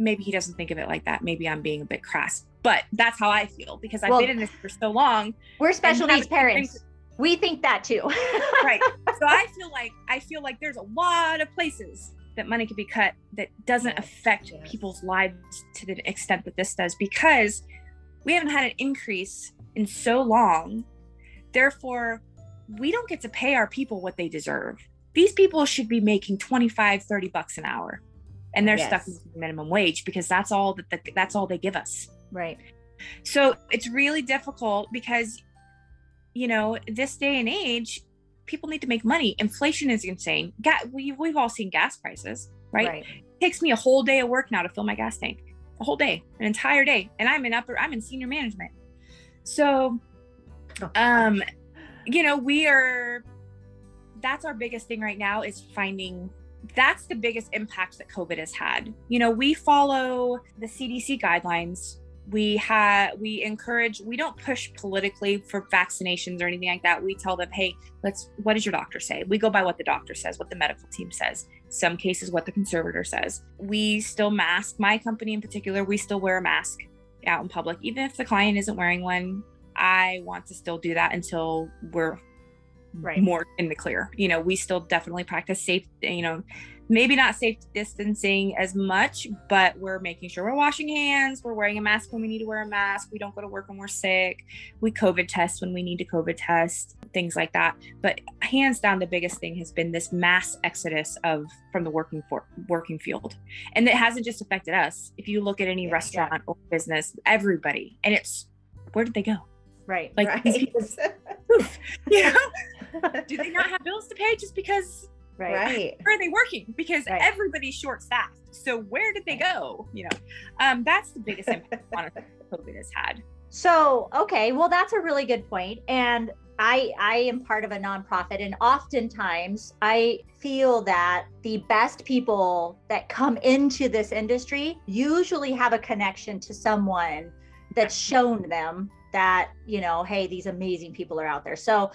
maybe he doesn't think of it like that. Maybe I'm being a bit crass, but that's how I feel because I've Well, been in this for so long. We're special needs parents. We think that too. right. So I feel like I feel like there's a lot of places that money could be cut that doesn't affect people's lives to the extent that this does because we haven't had an increase in so long. Therefore, we don't get to pay our people what they deserve. These people should be making 25, 30 bucks an hour. And they're stuck with minimum wage because that's all that the, that's all they give us. right. So it's really difficult because, you know, this day and age, people need to make money. Inflation is insane. Ga- we, we've all seen gas prices, right? It takes me a whole day of work now to fill my gas tank, a whole day, an entire day, and I'm in upper, I'm in senior management. So, Oh. um, you know, we are. That's our biggest thing right now is finding. That's the biggest impact that COVID has had. You know, we follow the CDC guidelines. We have we encourage we don't push politically for vaccinations or anything like that. We tell them hey let's what does your doctor say? We go by what the doctor says what the medical team says some cases what the conservator says. We still mask my company in particular we still wear a mask out in public. Even if the client isn't wearing one i want to still do that until we're Right. more in the clear you know we still definitely practice safe you know maybe not safe distancing as much, but we're making sure we're washing hands. We're wearing a mask when we need to wear a mask. We don't go to work when we're sick. We COVID test when we need to COVID test, things like that. But hands down, the biggest thing has been this mass exodus of from the working for working field, and it hasn't just affected us. If you look at any Yeah, restaurant or business, everybody, and it's where did they go? Right. Like these people, you know, do they not have bills to pay just because Right. right. where are they working? Because Right. everybody's short staffed. So where did they go? You know, um, that's the biggest impact honestly COVID has had. So, okay, well that's a really good point and I I am part of a nonprofit and oftentimes I feel that the best people that come into this industry usually have a connection to someone that's shown them that, you know, hey, these amazing people are out there. So,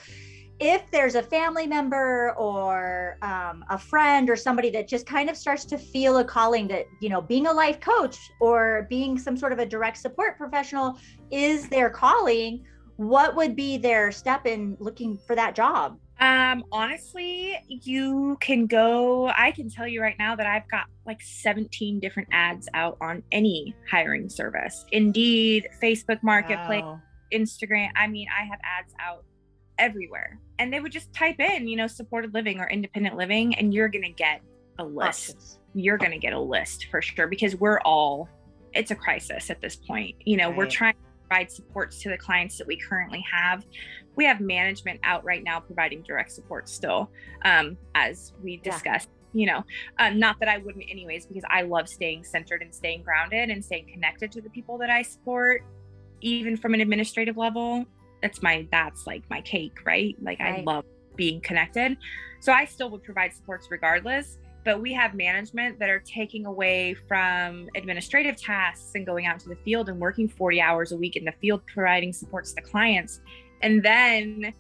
if there's a family member or um, a friend or somebody that just kind of starts to feel a calling that you know being a life coach or being some sort of a direct support professional is their calling what would be their step in looking for that job Um, honestly, you can go. I can tell you right now that I've got like 17 different ads out on any hiring service Indeed, Facebook Marketplace, Wow. Instagram. I mean, I have ads out everywhere. And they would just type in, you know, supported living or independent living, and you're going to get a list. Options. You're going to get a list for sure because we're all, it's a crisis at this point. You know, we're trying to provide supports to the clients that we currently have. We have management out right now providing direct support still, um, as we Yeah. discussed. You know, um, not that I wouldn't, anyways, because I love staying centered and staying grounded and staying connected to the people that I support, even from an administrative level. That's my, that's like my cake, right? Like I love being connected. So I still would provide supports regardless. But we have management that are taking away from administrative tasks and going out to the field and working 40 hours a week in the field, providing supports to clients, and then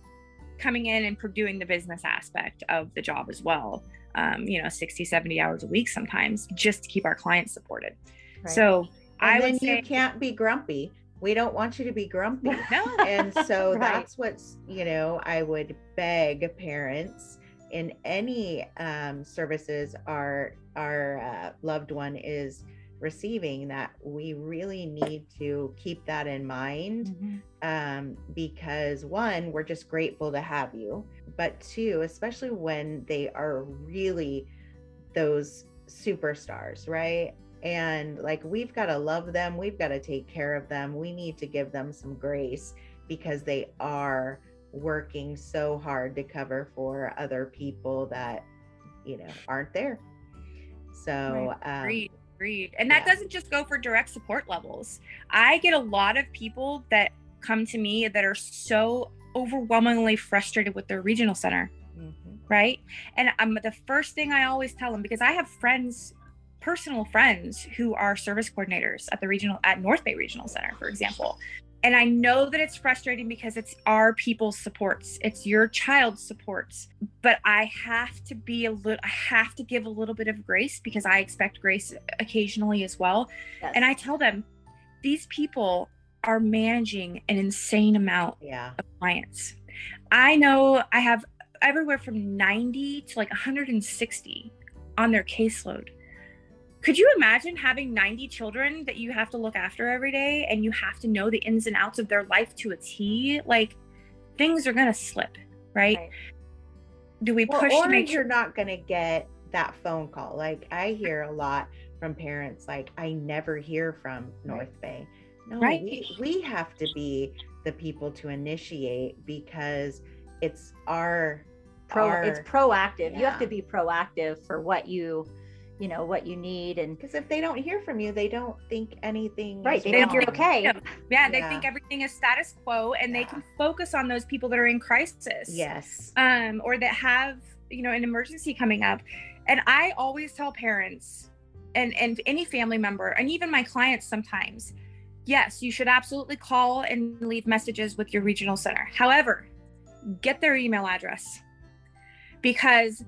coming in and doing the business aspect of the job as well. Um, you know, 60, 70 hours a week sometimes just to keep our clients supported. Right. So I And then would say, you can't be grumpy. We don't want you to be grumpy. no, and so Right. that's what's you know i would beg parents in any um, services our our uh, loved one is receiving that we really need to keep that in mind Mhm. um, because one we're just grateful to have you but two especially when they are really those superstars right and like we've got to love them we've got to take care of them we need to give them some grace because they are working so hard to cover for other people that you know aren't there so um, Agreed. Agreed. And that yeah. doesn't just go for direct support levels. I get a lot of people that come to me that are so overwhelmingly frustrated with their regional center mm-hmm. right and I'm the first thing i always tell them because i have friends personal friends who are service coordinators at the regional at north bay regional center for example and I know that it's frustrating because it's our people's supports, it's your child's supports. But I have to be a little, I have to give a little bit of grace because I expect grace occasionally as well. Yes. And I tell them, these people are managing an insane amount yeah. of clients. I know I have everywhere from 90 to like 160 on their caseload could you imagine having 90 children that you have to look after every day and you have to know the ins and outs of their life to a T? Like things are going to slip, right? right? Do we well, push or to make you're sure- not going to get that phone call? Like I hear a lot from parents like I never hear from North Bay. No, right. we, we have to be the people to initiate because it's our Pro, our, it's proactive. Yeah. You have to be proactive for what you you know what you need and because if they don't hear from you they don't think anything right they think you're okay. Yeah, yeah they yeah. think everything is status quo and yeah. they can focus on those people that are in crisis yes. um or that have you know an emergency coming up. And i always tell parents and and any family member and even my clients sometimes yes you should absolutely call and leave messages with your regional center. However get their email address because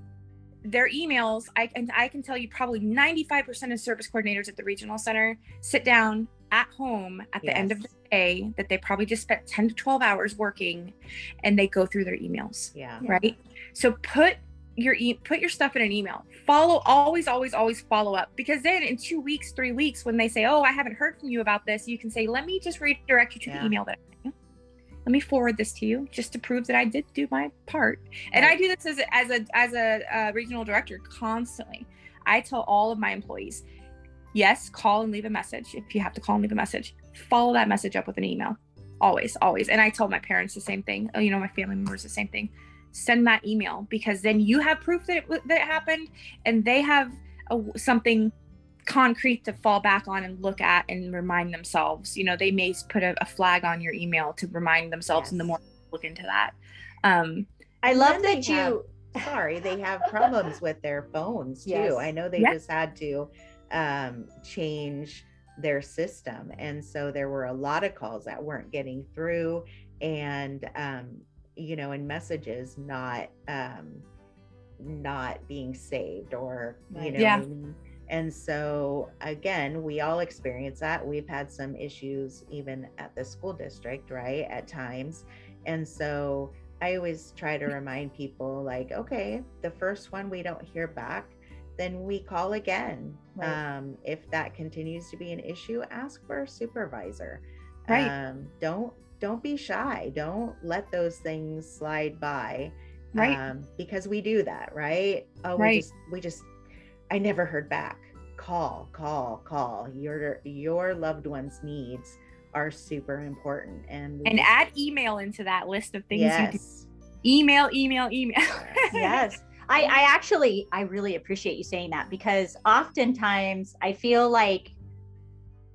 their emails I and I can tell you probably 95% of service coordinators at the regional center sit down at home at the yes. end of the day that they probably just spent 10 to 12 hours working and they go through their emails. Yeah. Right? So put your e- put your stuff in an email. Follow always always always follow up because then in 2 weeks, 3 weeks when they say, "Oh, I haven't heard from you about this," you can say, "Let me just redirect you to yeah. the email that let me forward this to you just to prove that I did do my part. And I do this as a, as a as a uh, regional director constantly. I tell all of my employees, yes, call and leave a message if you have to call and leave a message. Follow that message up with an email. Always, always. And I tell my parents the same thing. You know, my family members the same thing. Send that email because then you have proof that it, that it happened, and they have a, something concrete to fall back on and look at and remind themselves. You know, they may put a, a flag on your email to remind themselves yes. in the morning look into that. Um, I love that you. Have, sorry, they have problems with their phones too. Yes. I know they yes. just had to um, change their system, and so there were a lot of calls that weren't getting through, and um, you know, and messages not um, not being saved or you know. Yeah and so, again, we all experience that. We've had some issues even at the school district, right? At times. And so, I always try to remind people like, okay, the first one we don't hear back, then we call again. Right. Um, if that continues to be an issue, ask for a supervisor. Right. Um, don't don't be shy. Don't let those things slide by. Right. Um, because we do that, right? Oh, right. we just we just I never heard back. Call, call, call. Your your loved one's needs are super important, and and add email into that list of things yes. you do. Email, email, email. yes. I, I actually I really appreciate you saying that because oftentimes I feel like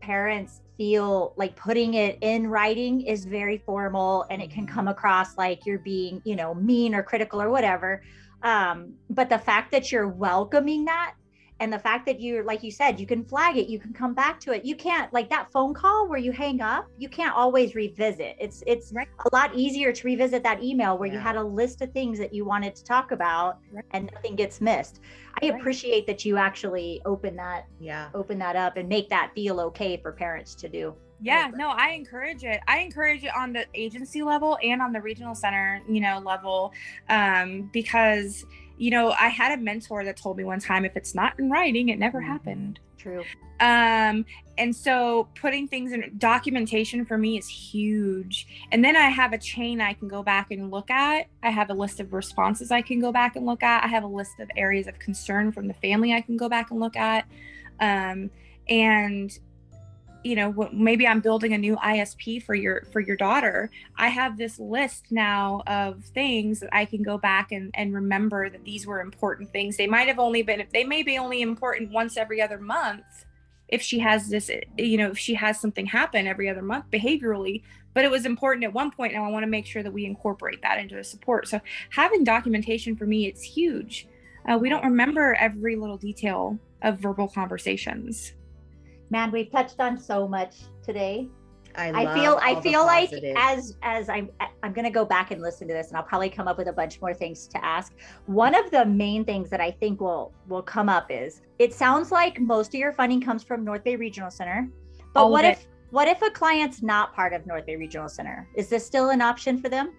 parents feel like putting it in writing is very formal and it can come across like you're being you know mean or critical or whatever um, but the fact that you're welcoming that and the fact that you're like you said you can flag it you can come back to it you can't like that phone call where you hang up you can't always revisit it's it's right. a lot easier to revisit that email where yeah. you had a list of things that you wanted to talk about right. and nothing gets missed i right. appreciate that you actually open that yeah open that up and make that feel okay for parents to do yeah no i encourage it i encourage it on the agency level and on the regional center you know level um because you know, I had a mentor that told me one time if it's not in writing, it never mm-hmm. happened. True. Um, and so putting things in documentation for me is huge. And then I have a chain I can go back and look at. I have a list of responses I can go back and look at. I have a list of areas of concern from the family I can go back and look at. Um, and you know maybe i'm building a new isp for your for your daughter. I have this list now of things that i can go back and and remember that these were important things. They might have only been they may be only important once every other month if she has this you know if she has something happen every other month behaviorally but it was important at one point and i want to make sure that we incorporate that into the support. So having documentation for me it's huge. Uh, we don't remember every little detail of verbal conversations man we've touched on so much today I, I feel I feel like as as I'm I'm gonna go back and listen to this and I'll probably come up with a bunch more things to ask. One of the main things that I think will will come up is it sounds like most of your funding comes from North Bay Regional Center. But All what if what if a client's not part of North Bay Regional Center? Is this still an option for them?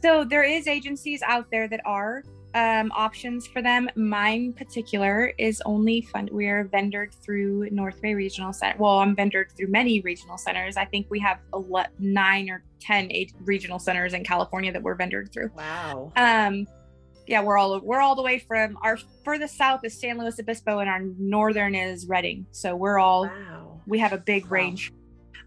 So there is agencies out there that are um, options for them. Mine particular is only fund. We are vendored through North Bay Regional Center. Well, I'm vendored through many regional centers. I think we have a nine or ten regional centers in California that we're vendored through. wow. Um, yeah, we're all we're all the way from our furthest south is San Luis Obispo, and our northern is Redding. So we're all Wow. we have a big Wow. range.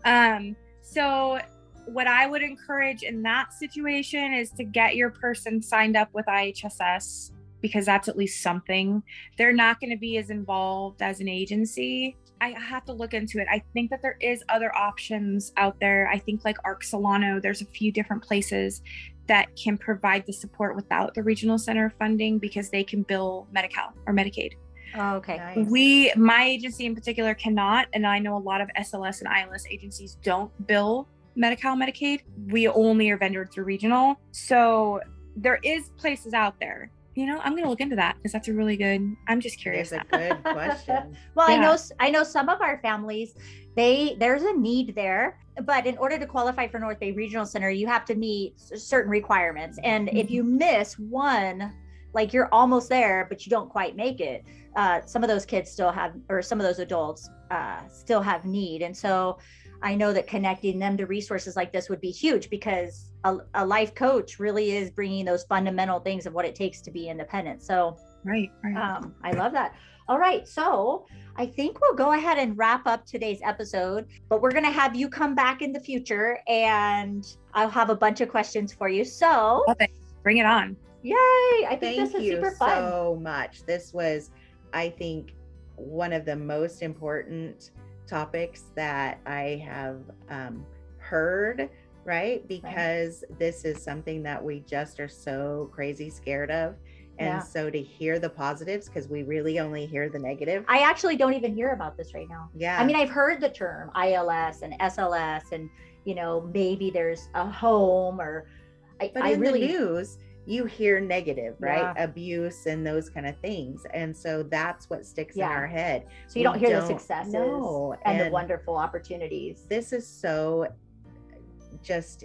Um, so what I would encourage in that situation is to get your person signed up with IHSS because that's at least something. They're not going to be as involved as an agency. I have to look into it. I think that there is other options out there. I think like Arc Solano, there's a few different places that can provide the support without the regional center funding because they can bill Medi-Cal or Medicaid. Oh, okay. Nice. We, my agency in particular, cannot, and I know a lot of SLS and ILS agencies don't bill Medi-Cal, Medicaid. We only are vendored through regional. So there is places out there. You know, I'm gonna look into that because that's a really good. I'm just curious. It's a good question. Well, I know I know some of our families they there's a need there, but in order to qualify for North Bay Regional Center, you have to meet certain requirements. And if you miss one, like you're almost there, but you don't quite make it, uh, some of those kids still have, or some of those adults uh, still have need. And so I know that connecting them to resources like this would be huge because a, a life coach really is bringing those fundamental things of what it takes to be independent. So Right, right. um, I love that. All right. So I think we'll go ahead and wrap up today's episode, but we're going to have you come back in the future and I'll have a bunch of questions for you. So, Love it. Bring it on. yay. I think Thank this is you super fun. so much. This was, I think, one of the most important topics that I have um, heard, right? Because this is something that we just are so crazy scared of. And Yeah. so to hear the positives, because we really only hear the negative. I actually don't even hear about this right now. yeah. I mean, I've heard the term ILS and SLS, and, you know, maybe there's a home or I, but I in really, the news you hear negative right Yeah. abuse and those kind of things and so that's what sticks Yeah. in our head so you don't hear the don't successes know, and, the wonderful opportunities. this is so just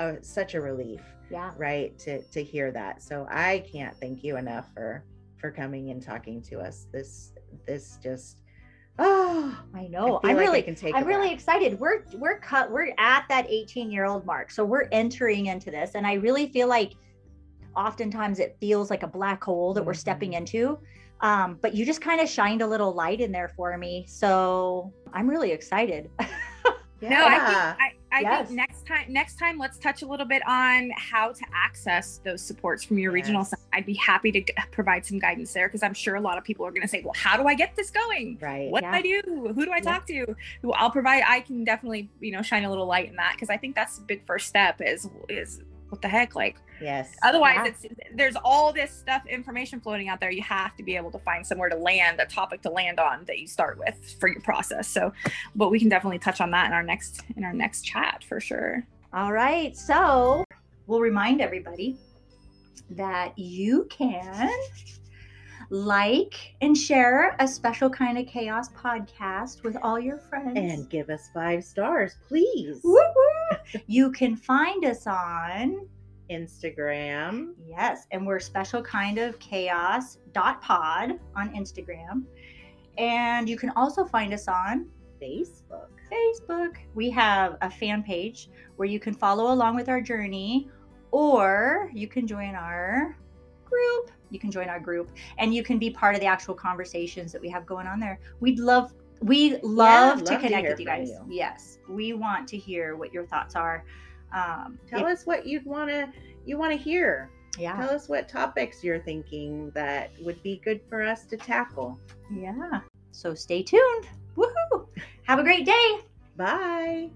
a, such a relief yeah. right to to hear that so i can't thank you enough for for coming and talking to us this this just oh I I know. feel I'm like I really can take I'm really excited. We're we're cut we're at that 18 year old mark. So we're entering into this. And I really feel like oftentimes it feels like a black hole that we're stepping Mhm. into. Um, but you just kind of shined a little light in there for me. So I'm really excited. No, I think I, I Yes. think next time next time let's touch a little bit on how to access those supports from your regional Yes. center. I'd be happy to g- provide some guidance there because I'm sure a lot of people are going to say, "Well, how do I get this going? right What Yeah. do I do? Who do I Yeah. talk to?" Who I'll provide. I can definitely you know shine a little light in that because I think that's the big first step. Is is what the heck? Like yes. otherwise Yeah. it's there's all this stuff information floating out there. You have to be able to find somewhere to land a topic to land on that you start with for your process. So but we can definitely touch on that in our next in our next chat for sure. All right. So we'll remind everybody that you can like and share a special kind of chaos podcast with all your friends. and give us five stars please Woo woo. you can find us on instagram yes, and we're special kind of chaos dot pod on Instagram. And you can also find us on facebook Facebook. We have a fan page where you can follow along with our journey, or you can join our group. You can join our group and you can be part of the actual conversations that we have going on there. We'd love we love to love to connect hear with you guys. you. Yes, we want to hear what your thoughts are. Um, tell if- us what you'd want to you want to hear yeah, tell us what topics you're thinking that would be good for us to tackle yeah. So stay tuned. Woohoo! Have a great day. bye